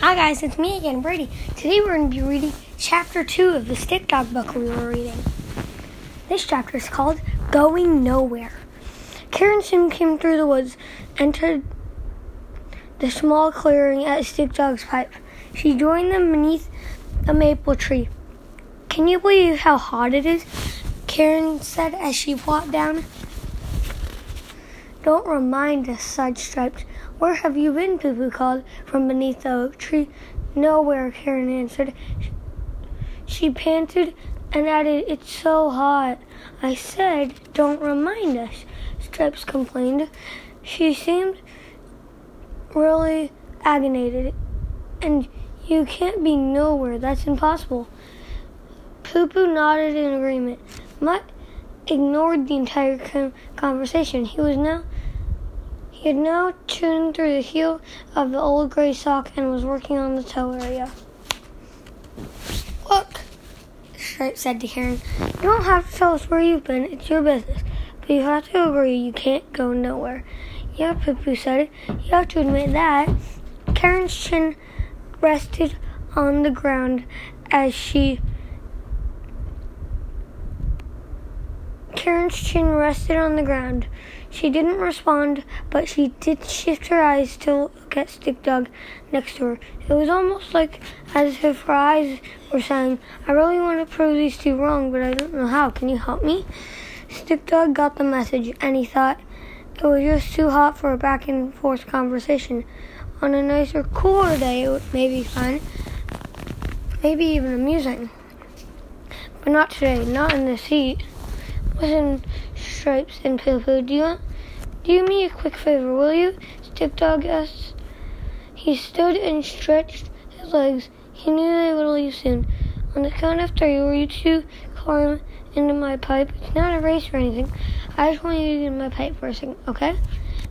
Hi guys, it's me again, Brady. Today we're going to be reading chapter 2 of the Stick Dog book we were reading. This chapter is called Going Nowhere. Karen soon came through the woods, entered the small clearing at Stick Dog's pipe. She joined them beneath a maple tree. Can you believe how hot it is? Karen said as she plopped down. Don't remind us, sighed Stripes. Where have you been? Poo Poo called from beneath the oak tree. Nowhere, Karen answered. She panted and added, It's so hot. I said, Don't remind us, Stripes complained. She seemed really agitated. And you can't be nowhere. That's impossible. Poo Poo nodded in agreement. Mutt ignored the entire conversation. He was now he had now tuned through the heel of the old gray sock and was working on the toe area. Look, Stripe said to Karen, you don't have to tell us where you've been. It's your business. But you have to agree you can't go nowhere. Yeah, Poo said. It. You have to admit that. Karen's chin rested on the ground as she Karen's chin rested on the ground. She didn't respond, but she did shift her eyes to look at Stick Dog next to her. It was almost like as if her eyes were saying, I really want to prove these two wrong, but I don't know how. Can you help me? Stick Dog got the message, and he thought it was just too hot for a back and forth conversation. On a nicer, cooler day, it may be fun, maybe even amusing. But not today, not in this heat. Listen, Stripes and Poo do you do me a quick favor, will you? Stick Dog asked. He stood and stretched his legs. He knew they would leave soon. On the count of three, will you two climb into my pipe? It's not a race or anything. I just want you to get in my pipe for a second, okay?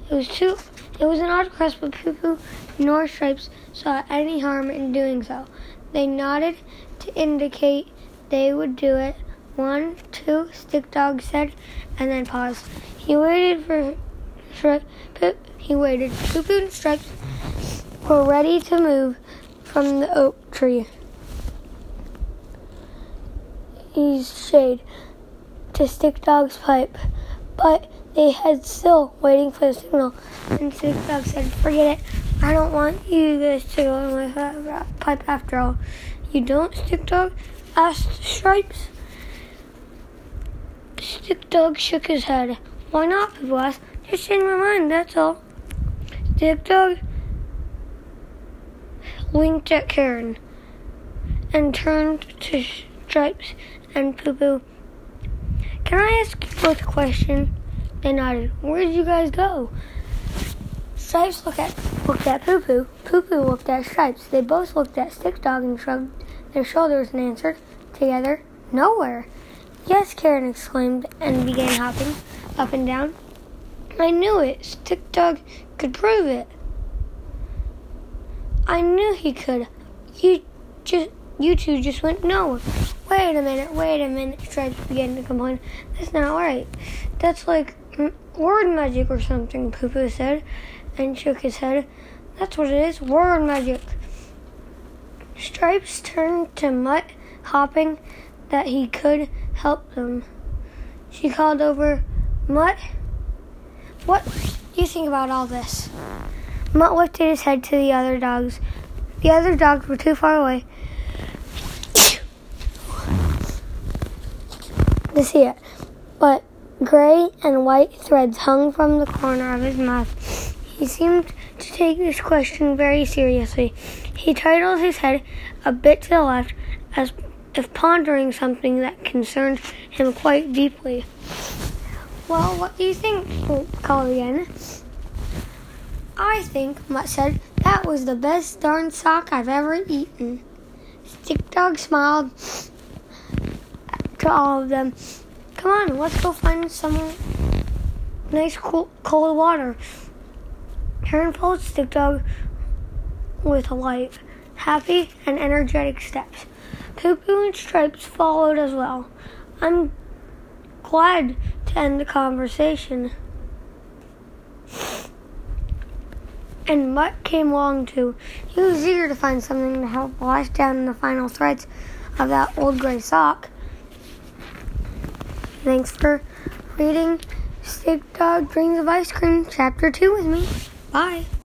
It was too. It was an odd request, but Poo Poo nor Stripes saw any harm in doing so. They nodded to indicate they would do it. One, two, Stick Dog said, and then paused. He waited for Pip. He waited. Poo Poo and Stripes were ready to move from the oak tree. He's shade to Stick Dog's pipe, but they had still waiting for the signal. And Stick Dog said, "Forget it. I don't want you guys to go in my pipe after all." You don't, Stick Dog? asked Stripes. Stick Dog shook his head. Why not, people asked. Just in my mind, that's all. Stick Dog winked at Karen and turned to Stripes and Poo Poo. Can I ask you both a question? They nodded. Where did you guys go? Stripes looked at looked at Poo Poo. Poo Poo looked at Stripes. They both looked at Stick Dog and shrugged their shoulders and answered together, Nowhere. Yes, Karen exclaimed and began hopping up and down. I knew it. Stick Dog could prove it. I knew he could. You just you two just went no. Wait a minute, wait a minute. Stripes began to complain. That's not right. That's like word magic or something, Poo Poo said and shook his head. That's what it is, word magic. Stripes turned to Mutt, hopping that he could help them. She called over, Mutt, what do you think about all this? Mutt lifted his head to the other dogs. The other dogs were too far away to see it, but gray and white threads hung from the corner of his mouth. He seemed to take this question very seriously. He titled his head a bit to the left as if pondering something that concerned him quite deeply. Well, what do you think? called again. I think, Mutt said, that was the best darn sock I've ever eaten. Stick Dog smiled to all of them. Come on, let's go find some nice cool, cold water. Karen followed Stick Dog with a light, happy and energetic steps. Poo and Stripes followed as well. I'm glad to end the conversation. and Mutt came along too. He was eager to find something to help wash down the final threads of that old gray sock. Thanks for reading Stick Dog Dreams of Ice Cream, Chapter 2 with me. Bye.